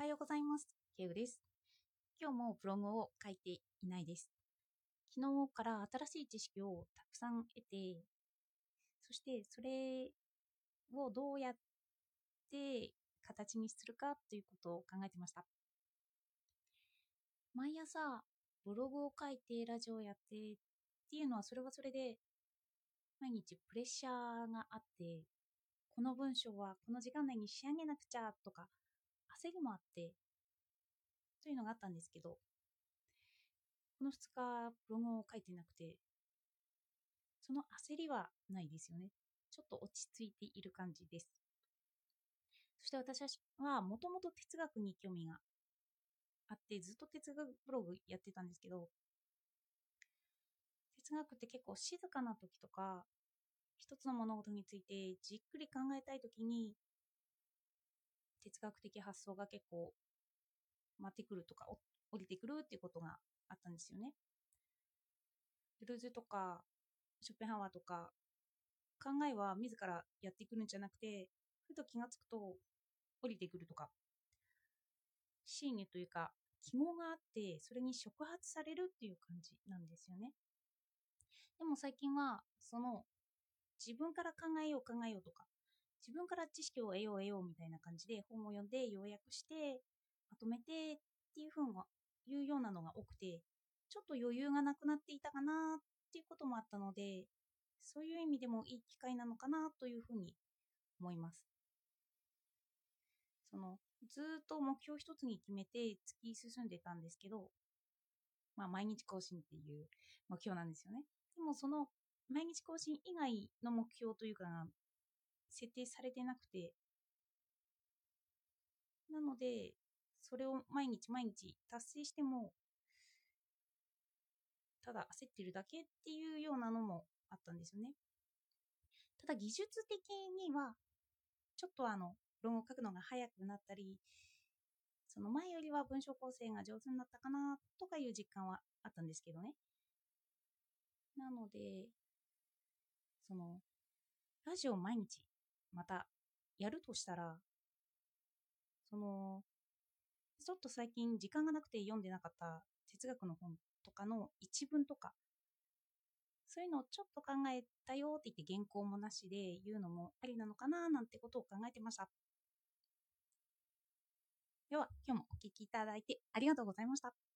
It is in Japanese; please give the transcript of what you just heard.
はようございます。ケウです。今日もブログを書いていないです。昨日から新しい知識をたくさん得て、そしてそれをどうやって形にするかということを考えてました。毎朝ブログを書いてラジオをやってっていうのはそれはそれで毎日プレッシャーがあってこの文章はこの時間内に仕上げなくちゃとか焦りもあってというのがあったんですけどこの2日ブログを書いてなくてその焦りはないですよね。ちょっと落ち着いている感じです。そして私はもともと哲学に興味があってずっと哲学ブログやってたんですけど哲学って結構静かな時とか一つの物事についてじっくり考えたい時に哲学的発想が結構待ってくるとか降りてくるっていうことがあったんですよね。ルーズとかショッペンハワーとか考えは自らやってくるんじゃなくてふと気がつくと降りてくるとか真意というか記号があってそれに触発されるっていう感じなんですよね。でも最近はその自分から考えよう考えようとか自分から知識を得よう得ようみたいな感じで本を読んで要約してまとめてっていうふうに言うようなのが多くてちょっと余裕がなくなっていたかなっていうこともあったのでそういう意味でもいい機会なのかなというふうに思います。そのずっと目標一つに決めて突き進んでたんですけどまあ毎日更新っていう目標なんですよね。でもその毎日更新以外の目標というか設定されてなくて。なのでそれを毎日毎日達成してもただ焦ってるだけっていうようなのもあったんですよね。ただ技術的にはちょっとあの論を書くのが早くなったりその前よりは文章構成が上手になったかなとかいう実感はあったんですけどね。なのでそのラジオ毎日またやるとしたらそのちょっと最近時間がなくて読んでなかった哲学の本とかの一文とかそういうのをちょっと考えたよって言って原稿もなしで言うのもありなのかななんてことを考えてました。では今日もお聴きいただいてありがとうございました。